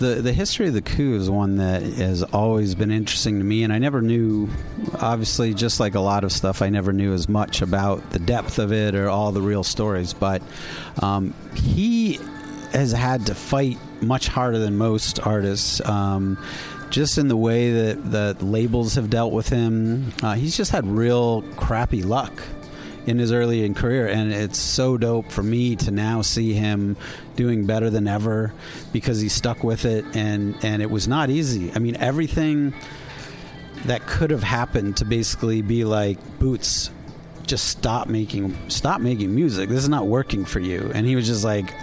The the history of the coup is one that has always been interesting to me, and I never knew. Obviously, just like a lot of stuff, I never knew as much about the depth of it or all the real stories. But um, he has had to fight much harder than most artists. Um, just in the way that the labels have dealt with him, uh, he's just had real crappy luck in his early in career, and it's so dope for me to now see him doing better than ever because he stuck with it, and and it was not easy. I mean, everything that could have happened to basically be like Boots, just stop making stop making music. This is not working for you, and he was just like.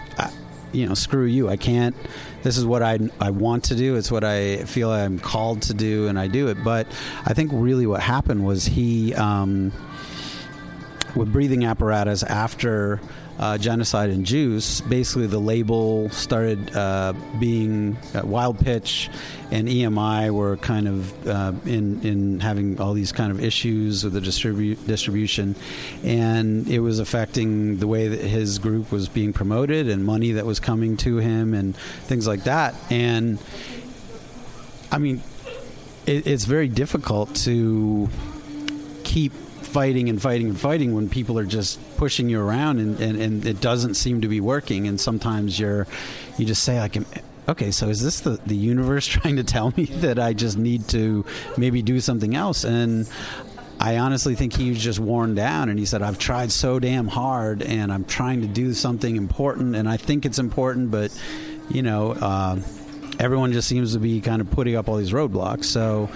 You know, screw you. I can't. This is what I I want to do. It's what I feel I'm called to do, and I do it. But I think really what happened was he. Um, with breathing apparatus after uh, genocide and juice basically the label started uh, being uh, wild pitch and emi were kind of uh, in in having all these kind of issues with the distribu- distribution. And it was affecting the way that his group was being promoted and money that was coming to him and things like that. And i mean it, it's very difficult to keep fighting and fighting and fighting when people are just pushing you around and, and, and it doesn't seem to be working and sometimes you're you just say like okay so is this the, the universe trying to tell me that i just need to maybe do something else and I honestly think he was just worn down and he said, I've tried so damn hard and I'm trying to do something important and I think it's important, but, you know, uh, everyone just seems to be kind of putting up all these roadblocks. So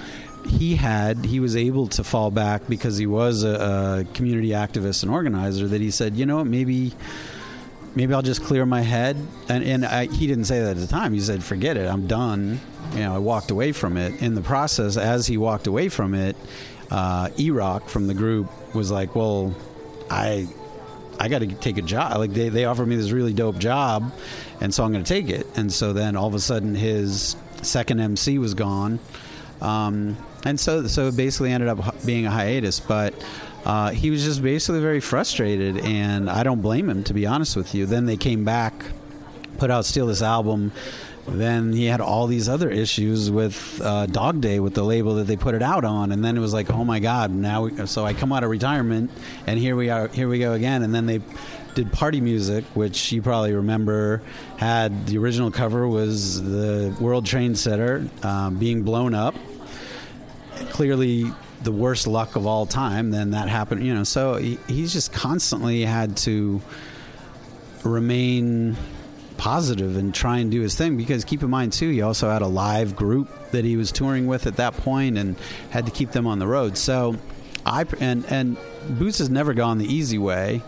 he had he was able to fall back because he was a, a community activist and organizer that he said you know maybe maybe I'll just clear my head. And and I, he didn't say that at the time. He said forget it. I'm done. You know I walked away from it. In the process as he walked away from it uh, E-Roc from the group was like well I I got to take a job. Like they, they offered me this really dope job, and so I'm going to take it. And so then all of a sudden his second MC was gone, um, and so so it basically ended up being a hiatus. But uh, he was just basically very frustrated, and I don't blame him to be honest with you. Then they came back, put out Steal This album. Then he had all these other issues with uh, Dog Day with the label that they put it out on, and then it was like, oh my god! Now, we, so I come out of retirement, and here we are, here we go again, and then they did party music, which you probably remember had the original cover was the World Trade Center um, being blown up clearly the worst luck of all time, then that happened. You know, so he, he's just constantly had to remain positive and try and do his thing because keep in mind too he also had a live group that he was touring with at that point and had to keep them on the road so i and and boots has never gone the easy way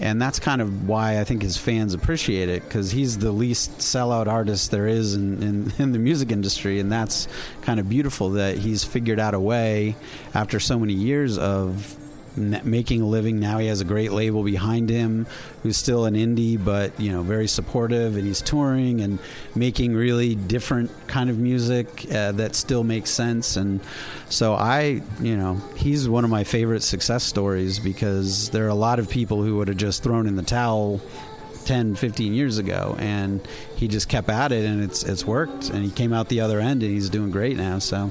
and that's kind of why I think his fans appreciate it because he's the least sellout artist there is in, in, in, the music industry, and that's kind of beautiful that he's figured out a way after so many years of making a living. Now he has a great label behind him, who's still an indie, but you know very supportive, and he's touring and making really different kind of music uh, that still makes sense. And so I, you know, he's one of my favorite success stories because there are a lot of people who would have just thrown in the towel 10 15 years ago and he just kept at it and it's it's worked and he came out the other end and he's doing great now so